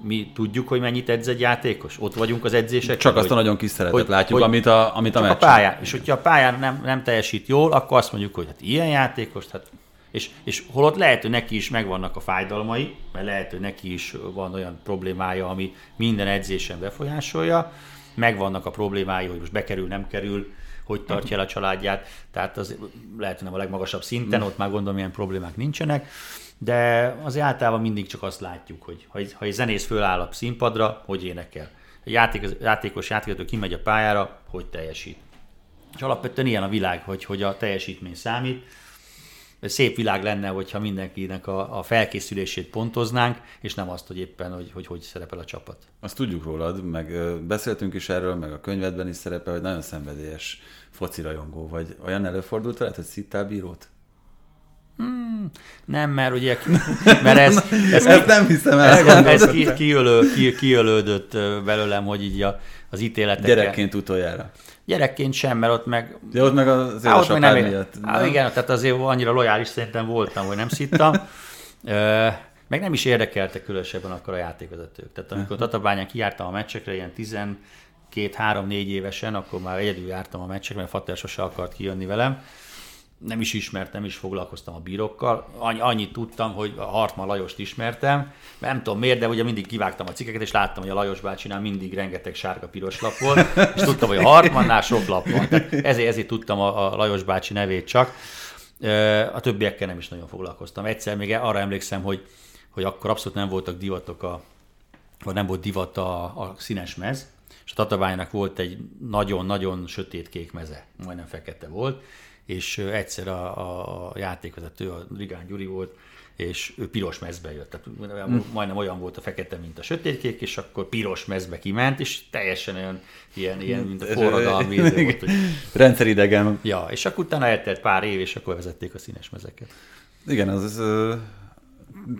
mi tudjuk, hogy mennyit edz egy játékos? Ott vagyunk az edzések. Csak azt a nagyon kis szeretet hogy- látjuk, hogy- amit a, amit a csak a pályán. És hogyha a pályán nem, nem teljesít jól, akkor azt mondjuk, hogy hát ilyen játékos, hát és, és holott lehet, hogy neki is megvannak a fájdalmai, mert lehet, hogy neki is van olyan problémája, ami minden edzésen befolyásolja, megvannak a problémái, hogy most bekerül, nem kerül, hogy tartja el a családját, tehát az lehet, hogy nem a legmagasabb szinten, ott már gondolom ilyen problémák nincsenek, de az általában mindig csak azt látjuk, hogy ha egy, ha egy zenész föláll a színpadra, hogy énekel. A játék, játékos játékos kimegy a pályára, hogy teljesít. És alapvetően ilyen a világ, hogy, hogy a teljesítmény számít. Szép világ lenne, hogyha mindenkinek a, a felkészülését pontoznánk, és nem azt, hogy éppen, hogy, hogy hogy szerepel a csapat. Azt tudjuk rólad, meg beszéltünk is erről, meg a könyvedben is szerepel, hogy nagyon szenvedélyes foci rajongó vagy. Olyan előfordult veled, hogy szittál bírót? Hmm, nem, mert ugye, mert ez, ez Ezt nem hiszem el. Ez, ki, kiölő, ki, kiölődött belőlem, hogy így a, az ítéletek. Gyerekként utoljára. Gyerekként sem, mert ott meg... De ott meg az Á, ott meg nem, miatt. Á, igen, tehát azért annyira lojális szerintem voltam, hogy nem szittam. meg nem is érdekeltek különösebben akkor a játékvezetők. Tehát amikor Tatabányán kijártam a meccsekre, ilyen 12-3-4 évesen, akkor már egyedül jártam a meccsekre, mert Fater sose akart kijönni velem nem is ismertem, nem is foglalkoztam a bírokkal. Annyi, annyit tudtam, hogy a Hartman Lajost ismertem. Nem tudom miért, de ugye mindig kivágtam a cikkeket, és láttam, hogy a Lajos bácsinál mindig rengeteg sárga-piros lap volt, és tudtam, hogy a Hartmannál sok lap van. Tehát ezért, ezért tudtam a, a Lajos bácsi nevét csak. A többiekkel nem is nagyon foglalkoztam. Egyszer még arra emlékszem, hogy, hogy akkor abszolút nem voltak divatok a, vagy nem volt divat a, a színes mez, és a Tatabánynak volt egy nagyon-nagyon sötétkék meze, majdnem fekete volt, és egyszer a, a, a játékvezető, a Rigán Gyuri volt, és ő piros mezbe jött. Tehát hmm. majdnem olyan volt a fekete, mint a sötétkék, és akkor piros mezbe kiment, és teljesen olyan, ilyen, ilyen mint a forradalmi volt. Hogy... Rendszeridegen. Ja, és akkor utána eltelt pár év, és akkor vezették a színes mezeket. Igen, az, az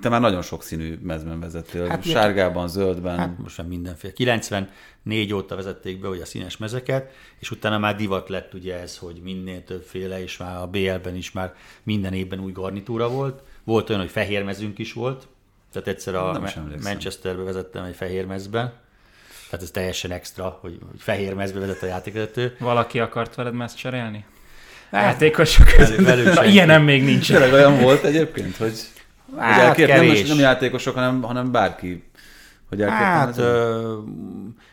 te már nagyon sok színű mezben vezettél, hát, sárgában, zöldben. Hát most már mindenféle. 94 óta vezették be hogy a színes mezeket, és utána már divat lett ugye ez, hogy minél többféle, és már a BL-ben is már minden évben új garnitúra volt. Volt olyan, hogy fehér mezünk is volt, tehát egyszer a Manchesterbe vezettem egy fehér mezben, tehát ez teljesen extra, hogy, hogy fehér mezbe vezet a játékvezető. Valaki akart veled mezt cserélni? Hát, játékosok között. Ilyen nem még nincs. Tényleg olyan volt egyébként, hogy Hát, hogy kevés. Nem, nem játékosok, hanem, hanem bárki. Hogy hát, ö,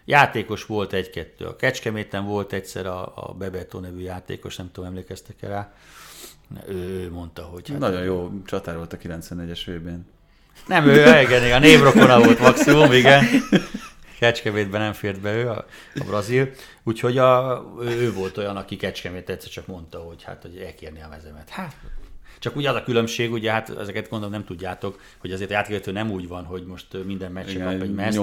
játékos volt egy-kettő. A Kecskeméten volt egyszer a, a Bebeto nevű játékos, nem tudom, emlékeztek el rá. Ő, ő mondta, hogy... Hát, Nagyon jó csatár volt a 94-es évben. Nem, ő igen, a névrokona volt maximum, igen. Kecskemétben nem fért be ő, a, a brazil. Úgyhogy a, ő, ő, volt olyan, aki Kecskemét egyszer csak mondta, hogy hát, hogy elkérni a mezemet. Hát, csak ugye az a különbség, ugye hát ezeket gondolom nem tudjátok, hogy azért a játékvető nem úgy van, hogy most minden meccsen kap egy meszt,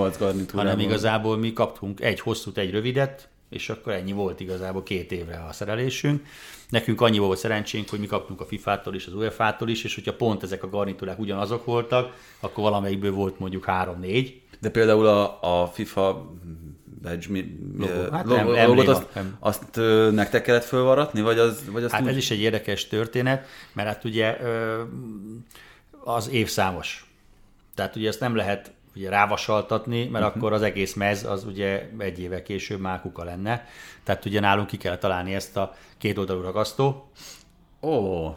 hanem igazából mi kaptunk egy hosszút, egy rövidet, és akkor ennyi volt igazából két évre a szerelésünk. Nekünk annyi volt szerencsénk, hogy mi kaptunk a FIFA-tól is, az UEFA-tól is, és hogyha pont ezek a garnitúrák ugyanazok voltak, akkor valamelyikből volt mondjuk három-négy. De például a, a FIFA badge, mi, logo. Hát logo, nem, logot, azt, nem. azt nektek kellett fölvaratni, vagy, az, vagy azt Hát úgy... ez is egy érdekes történet, mert hát ugye az évszámos. Tehát ugye ezt nem lehet ugye rávasaltatni, mert uh-huh. akkor az egész mez az ugye egy éve később már kuka lenne. Tehát ugye nálunk ki kell találni ezt a két oldalú ragasztó. Ó. Oh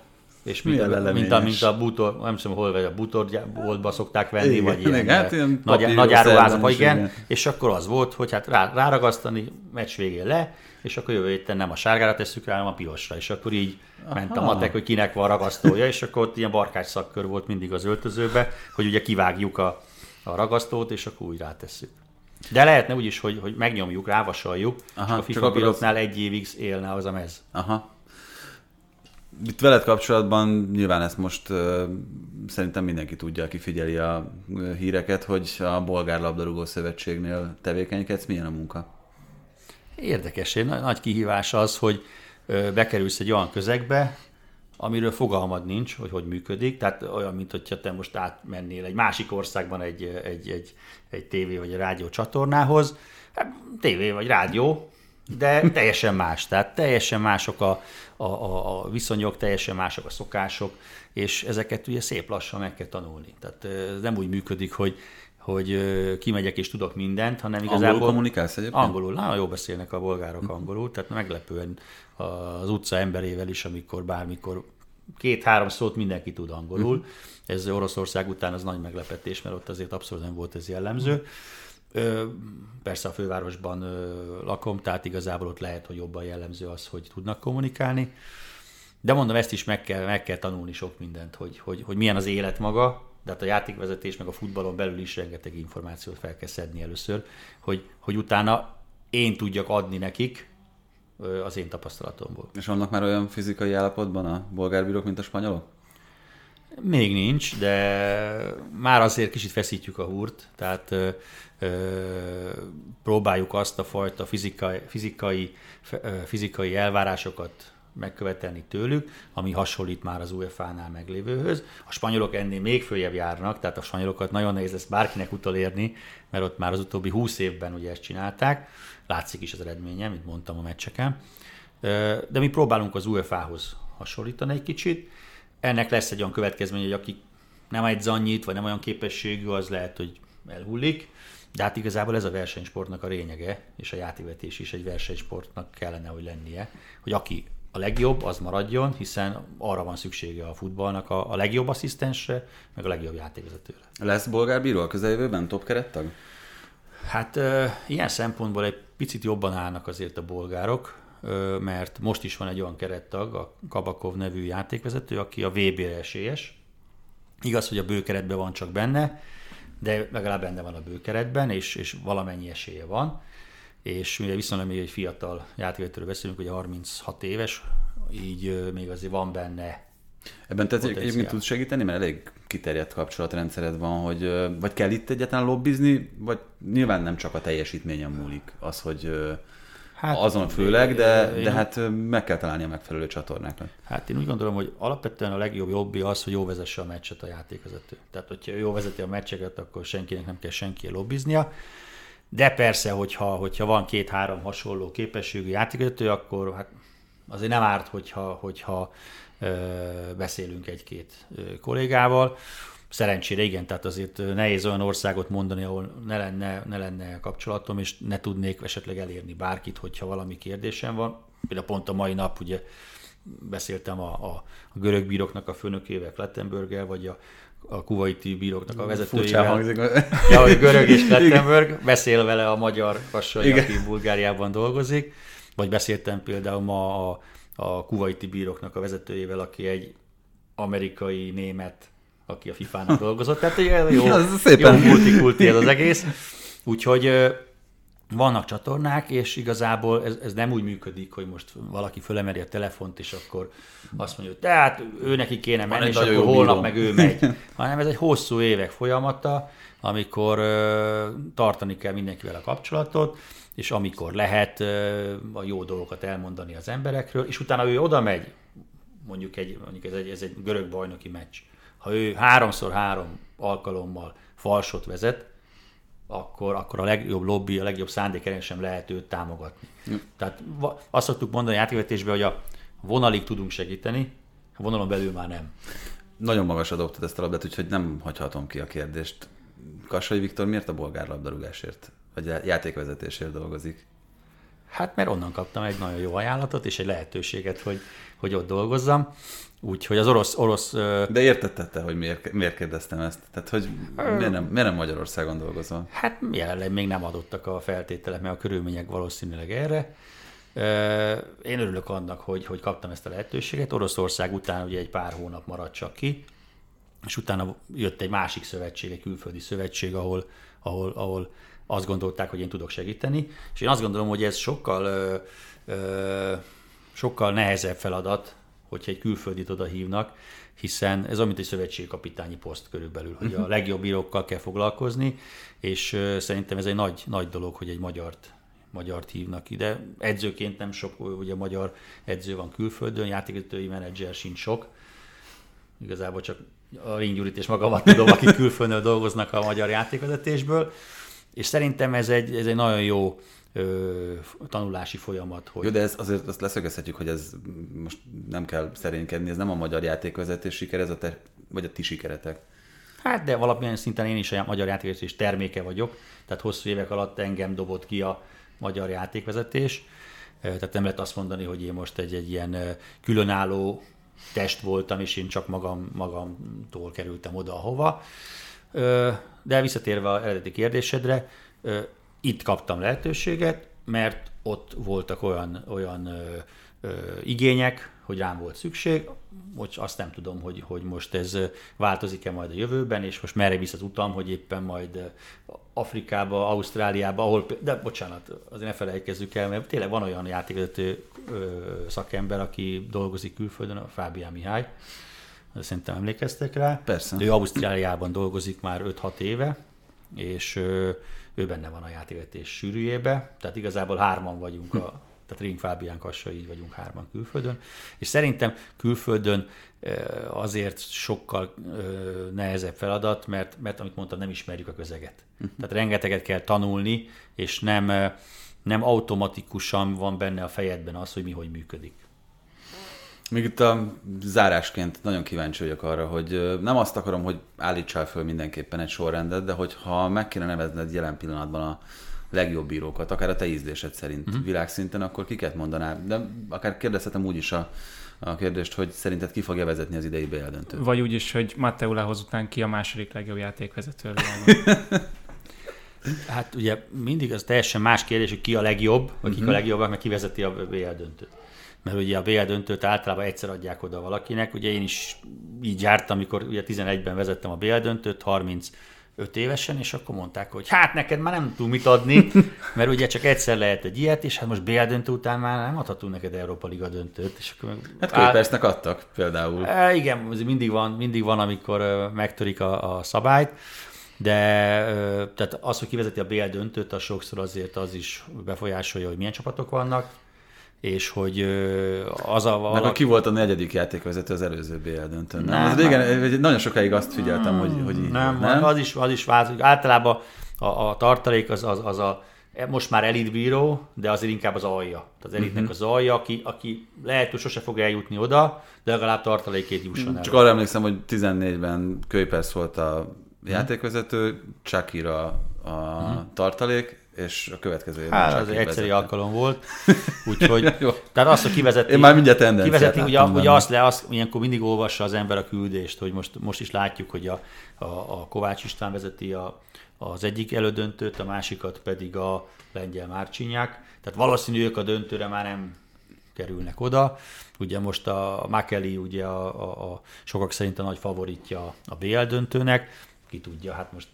és mint, a, mint, a, mint a bútor, nem tudom hol, vagy a bútorboltba szokták venni, igen, vagy ilyen, igen, hát ilyen nagy, nagy áruházba, igen, igen, és akkor az volt, hogy hát rá, ráragasztani, meccs végén le, és akkor jövő héten nem a sárgára tesszük rá, hanem a pirosra, és akkor így Aha. ment a matek, hogy kinek van ragasztója, és akkor ott ilyen barkács szakkör volt mindig az öltözőbe, hogy ugye kivágjuk a, a ragasztót, és akkor úgy rátesszük. De lehetne úgy is, hogy, hogy megnyomjuk, rávasaljuk, Aha, és a FIFA pilotnál az... egy évig élne az a mez. Aha itt veled kapcsolatban nyilván ezt most uh, szerintem mindenki tudja, aki figyeli a híreket, hogy a Bolgár Labdarúgó Szövetségnél tevékenykedsz. Milyen a munka? Érdekes. Egy nagy kihívás az, hogy bekerülsz egy olyan közegbe, amiről fogalmad nincs, hogy hogy működik. Tehát olyan, mint hogyha te most átmennél egy másik országban egy, egy, egy, egy tévé vagy egy rádió csatornához. Hát, tévé vagy rádió, de teljesen más. Tehát teljesen mások a, a, a, a viszonyok, teljesen mások a szokások, és ezeket ugye szép lassan meg kell tanulni. Tehát ez nem úgy működik, hogy hogy kimegyek és tudok mindent, hanem igazából... Angolul kommunikálsz egyébként? Angolul, nagyon jól beszélnek a bolgárok hm. angolul, tehát meglepően az utca emberével is, amikor bármikor két-három szót mindenki tud angolul. Hm. Ez Oroszország után az nagy meglepetés, mert ott azért abszolút nem volt ez jellemző. Ö, persze a fővárosban ö, lakom, tehát igazából ott lehet, hogy jobban jellemző az, hogy tudnak kommunikálni. De mondom, ezt is meg kell, meg kell tanulni sok mindent, hogy, hogy, hogy milyen az élet maga, de hát a játékvezetés meg a futballon belül is rengeteg információt fel kell szedni először, hogy, hogy utána én tudjak adni nekik az én tapasztalatomból. És vannak már olyan fizikai állapotban a bolgárbírók, mint a spanyolok? Még nincs, de már azért kicsit feszítjük a húrt, tehát ö, ö, próbáljuk azt a fajta fizikai, fizikai, fizikai elvárásokat megkövetelni tőlük, ami hasonlít már az UEFA-nál meglévőhöz. A spanyolok ennél még följebb járnak, tehát a spanyolokat nagyon nehéz lesz bárkinek utolérni, mert ott már az utóbbi 20 évben ugye ezt csinálták, látszik is az eredménye, mint mondtam a meccseken. De mi próbálunk az UEFA-hoz hasonlítani egy kicsit. Ennek lesz egy olyan következmény, hogy aki nem egy annyit, vagy nem olyan képességű, az lehet, hogy elhullik. De hát igazából ez a versenysportnak a lényege, és a játékvetés is egy versenysportnak kellene, hogy lennie, hogy aki a legjobb, az maradjon, hiszen arra van szüksége a futballnak a, a legjobb asszisztensre, meg a legjobb játékvezetőre. Lesz bolgár bíró a közeljövőben, top kerettag? Hát e, ilyen szempontból egy picit jobban állnak azért a bolgárok, mert most is van egy olyan kerettag, a Kabakov nevű játékvezető, aki a VB-re esélyes. Igaz, hogy a bőkeretben van csak benne, de legalább benne van a bőkeretben, és, és valamennyi esélye van. És mivel viszonylag még egy fiatal játékvetőről beszélünk, ugye 36 éves, így még azért van benne Ebben te egyébként tudsz segíteni, mert elég kiterjedt kapcsolatrendszered van, hogy vagy kell itt egyáltalán lobbizni, vagy nyilván nem csak a teljesítményen múlik az, hogy hát, azon főleg, de, én, de hát meg kell találni a megfelelő csatornákat. Hát én úgy gondolom, hogy alapvetően a legjobb jobbi az, hogy jó vezesse a meccset a játékvezető. Tehát, hogyha jó vezeti a meccseket, akkor senkinek nem kell senki lobbiznia. De persze, hogyha, hogyha van két-három hasonló képességű játékvezető, akkor hát azért nem árt, hogyha, hogyha ö, beszélünk egy-két ö, kollégával. Szerencsére igen, tehát azért nehéz olyan országot mondani, ahol ne lenne, ne lenne kapcsolatom, és ne tudnék esetleg elérni bárkit, hogyha valami kérdésem van. Például pont a mai nap ugye beszéltem a, a, a görög bíroknak a főnökével, Klettenberggel, vagy a, a kuwaiti bíróknak a vezetőjével. hangzik. Ja, hogy görög és Klettenberg, beszél vele a magyar kasai, aki Bulgáriában dolgozik, vagy beszéltem például ma a, a kuwaiti bíróknak a vezetőjével, aki egy amerikai német, aki a FIFA-nak dolgozott. Tehát jó, az szépen. jó multikulti ez az egész. Úgyhogy vannak csatornák, és igazából ez, ez nem úgy működik, hogy most valaki fölemeli a telefont, és akkor azt mondja, hogy tehát ő neki kéne menni, és akkor holnap bíró. meg ő megy. Hanem ez egy hosszú évek folyamata, amikor ö, tartani kell mindenkivel a kapcsolatot, és amikor lehet ö, a jó dolgokat elmondani az emberekről, és utána ő oda megy, mondjuk, egy, mondjuk ez, egy, ez egy görög bajnoki meccs. Ha ő háromszor három alkalommal falsot vezet, akkor, akkor a legjobb lobby, a legjobb szándék sem lehet őt támogatni. Mm. Tehát azt szoktuk mondani a játékvetésben, hogy a vonalig tudunk segíteni, a vonalon belül már nem. Nagyon magasra dobtad ezt a labdát, úgyhogy nem hagyhatom ki a kérdést. Kassai Viktor miért a bolgár labdarúgásért, vagy játékvezetésért dolgozik? Hát mert onnan kaptam egy nagyon jó ajánlatot, és egy lehetőséget, hogy, hogy ott dolgozzam. Úgyhogy az orosz... orosz De értetted hogy miért, miért kérdeztem ezt? Tehát, hogy miért nem, miért nem Magyarországon dolgozol? Hát jelenleg még nem adottak a feltételek, mert a körülmények valószínűleg erre. Én örülök annak, hogy, hogy kaptam ezt a lehetőséget. Oroszország után ugye egy pár hónap maradt csak ki, és utána jött egy másik szövetség, egy külföldi szövetség, ahol, ahol, ahol azt gondolták, hogy én tudok segíteni, és én azt gondolom, hogy ez sokkal, ö, ö, sokkal nehezebb feladat, hogyha egy külföldit oda hívnak, hiszen ez mint egy szövetségkapitányi poszt körülbelül, hogy a mhm. legjobb írókkal kell foglalkozni, és szerintem ez egy nagy, nagy dolog, hogy egy magyart magyart hívnak ide. Edzőként nem sok, ugye magyar edző van külföldön, játékvetői menedzser sincs sok. Igazából csak a Ringgyurit és magamat tudom, akik külföldön dolgoznak a magyar játékvezetésből. És szerintem ez egy, ez egy nagyon jó ö, tanulási folyamat. Hogy... Jó, de ez, azért azt leszögezhetjük, hogy ez most nem kell szerénykedni, ez nem a magyar játékvezetés siker, ez a te, vagy a ti sikeretek. Hát, de valamilyen szinten én is a magyar játékvezetés terméke vagyok, tehát hosszú évek alatt engem dobott ki a magyar játékvezetés. Tehát nem lehet azt mondani, hogy én most egy, egy ilyen különálló test voltam, és én csak magam, magamtól kerültem oda, ahova. De visszatérve az eredeti kérdésedre, Itt kaptam lehetőséget, mert ott voltak olyan, olyan ö, ö, igények, hogy rám volt szükség, hogy azt nem tudom, hogy, hogy most ez változik-e majd a jövőben, és most merre visz az utam, hogy éppen majd Afrikába, Ausztráliába, ahol, de bocsánat, azért ne felejtkezzük el, mert tényleg van olyan játékvezető szakember, aki dolgozik külföldön, a Fábián Mihály, szerintem emlékeztek rá. Persze. Ő Ausztráliában dolgozik már 5-6 éve, és ő benne van a játékvetés sűrűjébe, tehát igazából hárman vagyunk a tehát Ring Fábián Kassa, így vagyunk hárman külföldön, és szerintem külföldön azért sokkal nehezebb feladat, mert, mert amit mondtam, nem ismerjük a közeget. Uh-huh. Tehát rengeteget kell tanulni, és nem, nem automatikusan van benne a fejedben az, hogy mi hogy működik. Még itt a zárásként nagyon kíváncsi vagyok arra, hogy nem azt akarom, hogy állítsál föl mindenképpen egy sorrendet, de hogyha meg kéne nevezned jelen pillanatban a legjobb bírókat, akár a te ízlésed szerint uh-huh. világszinten, akkor kiket mondanál? De akár kérdezhetem úgy is a, a kérdést, hogy szerinted ki fogja vezetni az idei BL döntőt? Vagy úgy is, hogy Matteo Lehoz után ki a második legjobb játékvezető hát ugye mindig az teljesen más kérdés, hogy ki a legjobb, vagy uh-huh. kik a mhm. legjobbak, meg ki vezeti a BL döntőt. Mert ugye a BL döntőt általában egyszer adják oda valakinek. Ugye én is így jártam, amikor ugye 11-ben vezettem a BL döntőt, 30 öt évesen, és akkor mondták, hogy hát neked már nem tudunk mit adni, mert ugye csak egyszer lehet egy ilyet, és hát most BL döntő után már nem adhatunk neked Európa Liga döntőt. És akkor hát Kuipersnek adtak például. E, igen, mindig van, mindig van, amikor megtörik a, a szabályt, de tehát az, hogy kivezeti a BL döntőt, az sokszor azért az is befolyásolja, hogy milyen csapatok vannak és hogy az a... Valaki... Meg ki volt a negyedik játékvezető az előző BL döntőn, nem? nem az régen, nagyon sokáig azt figyeltem, nem, hogy, hogy így nem, nem, az is, az is változik. Általában a, a tartalék az, az, az a most már elitbíró, de azért inkább az alja. Az elitnek uh-huh. az alja, aki, aki lehet, hogy sose fog eljutni oda, de legalább tartalékét jusson el. Csak arra emlékszem, hogy 14-ben Kőpersz volt a játékvezető, Csakira a uh-huh. tartalék, és a következő évben Hát, az egy egyszerű alkalom volt, úgyhogy, tehát azt, hogy kivezeti, Én már mindjárt kivezeti, ugye, ugye azt le, azt, ilyenkor mindig olvassa az ember a küldést, hogy most, most is látjuk, hogy a, a, a Kovács István vezeti a, az egyik elődöntőt, a másikat pedig a lengyel Márcsinyák, tehát valószínű ők a döntőre már nem kerülnek oda. Ugye most a Makeli ugye a, a, a sokak szerint a nagy favoritja a BL döntőnek, ki tudja, hát most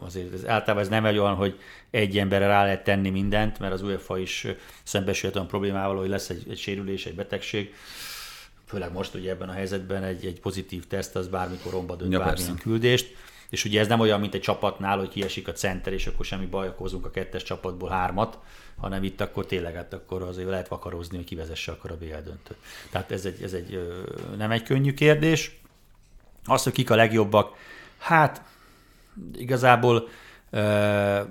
azért ez, általában ez nem egy olyan, hogy egy emberre rá lehet tenni mindent, mert az UEFA is szembesült olyan problémával, hogy lesz egy, egy sérülés, egy betegség, főleg most ugye ebben a helyzetben egy, egy pozitív teszt az bármikor romba dönt ja, bármilyen persze. küldést, és ugye ez nem olyan, mint egy csapatnál, hogy kiesik a center, és akkor semmi baj, akkor hozunk a kettes csapatból hármat, hanem itt akkor tényleg, hát akkor azért lehet vakarozni, hogy kivezesse akkor a BL döntőt. Tehát ez egy, ez egy nem egy könnyű kérdés. Az, hogy kik a legjobbak, Hát igazából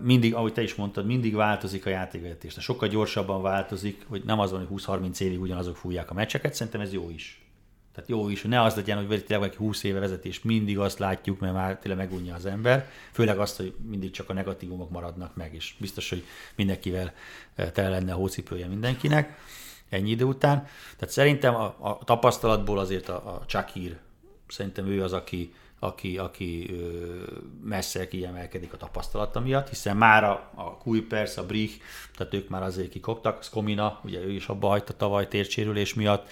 mindig, ahogy te is mondtad, mindig változik a játékvezetés. Sokkal gyorsabban változik, hogy nem az van, hogy 20-30 évig ugyanazok fújják a meccseket, szerintem ez jó is. Tehát jó is, hogy ne az legyen, hogy tényleg valaki 20 éve vezetés, mindig azt látjuk, mert már tényleg megunja az ember. Főleg azt, hogy mindig csak a negatívumok maradnak meg, és biztos, hogy mindenkivel tele lenne a hócipője mindenkinek ennyi idő után. Tehát szerintem a, a tapasztalatból azért a, a Csakír, szerintem ő az, aki, aki, aki messze kiemelkedik a tapasztalata miatt, hiszen már a, a Kuipers, a Brich, tehát ők már azért kikoptak, Skomina, ugye ő is abba hagyta tavaly térsérülés miatt,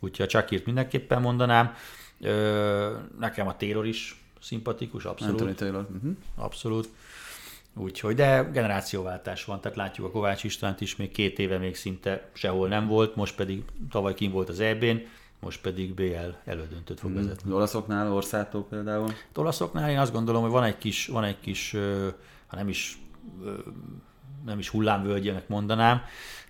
úgyhogy a Csakírt mindenképpen mondanám. Nekem a Taylor is szimpatikus, abszolút. Anthony Taylor. Uh-huh. Abszolút. Úgyhogy, de generációváltás van, tehát látjuk a Kovács Istvánt is, még két éve még szinte sehol nem volt, most pedig tavaly kim volt az EB-n, most pedig BL elődöntőt fog mm. vezetni. Olaszoknál, Orszátó például? Az olaszoknál én azt gondolom, hogy van egy kis, van egy kis ha nem is nem is hullámvölgyének mondanám,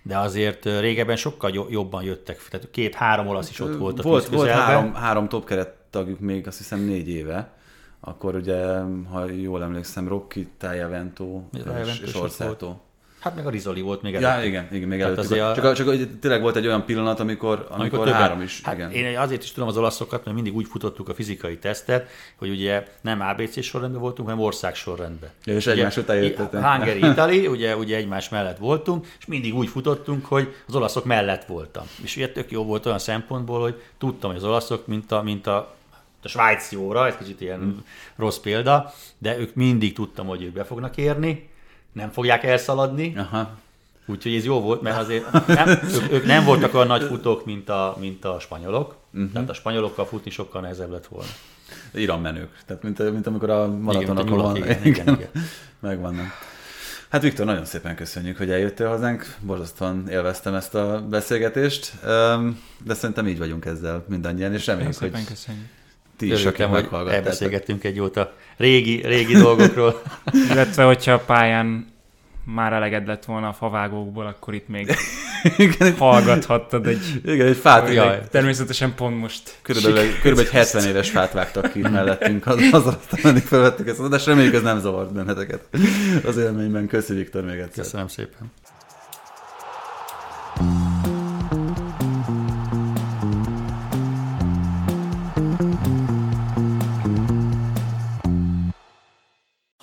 de azért régebben sokkal jobban jöttek. Tehát két-három olasz is ott volt a Volt, volt három, három top tagjuk még azt hiszem négy éve. Akkor ugye, ha jól emlékszem, Rocky, Tajavento és, és Orsato. Hát meg a Rizoli volt még előtt. Ja, igen, igen még előtt. A... Csak, csak, tényleg volt egy olyan pillanat, amikor, amikor, amikor három is. Hát igen. Én azért is tudom az olaszokat, mert mindig úgy futottuk a fizikai tesztet, hogy ugye nem ABC sorrendben voltunk, hanem ország sorrendben. Ja, és ugye, egymás után jöttetek. Hungary, Italy, ugye, ugye egymás mellett voltunk, és mindig úgy futottunk, hogy az olaszok mellett voltam. És ugye tök jó volt olyan szempontból, hogy tudtam, hogy az olaszok, mint a, mint a a svájci óra, ez kicsit ilyen hmm. rossz példa, de ők mindig tudtam, hogy ők be fognak érni, nem fogják elszaladni, Aha. úgyhogy ez jó volt, mert azért nem, ők, ők nem voltak olyan nagy futók, mint a, mint a spanyolok, uh-huh. tehát a spanyolokkal futni sokkal nehezebb lett volna. Iran menők. Tehát mint, mint amikor a maratonokon van. igen, igen, igen. Megvannak. Hát Viktor, nagyon szépen köszönjük, hogy eljöttél hazánk. Borzasztóan élveztem ezt a beszélgetést, de szerintem így vagyunk ezzel mindannyian, és Nagyon reméljük, hogy szépen köszönjük. Ti is, akik meghallgattátok. elbeszélgettünk egy jót a régi, régi dolgokról. Illetve, hogyha a pályán már eleged lett volna a favágókból, akkor itt még Igen, hallgathattad egy... igen, egy fát, Jaj. Természetesen pont most. körülbelül, körülbelül egy 70 éves fát vágtak ki mellettünk, az, az aztán mindig felvettük ezt, de reméljük ez nem zavart benneteket az élményben. Köszi Viktor még egyszer. Köszönöm szépen.